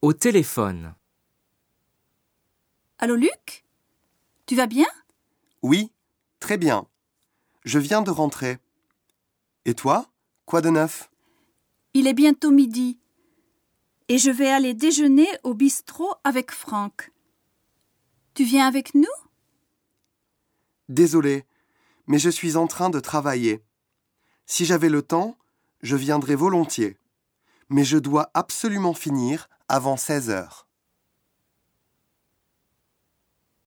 Au téléphone. Allô Luc? Tu vas bien? Oui, très bien. Je viens de rentrer. Et toi? Quoi de neuf? Il est bientôt midi. Et je vais aller déjeuner au bistrot avec Franck. Tu viens avec nous? Désolé, mais je suis en train de travailler. Si j'avais le temps, je viendrais volontiers. Mais je dois absolument finir avant 16 heures.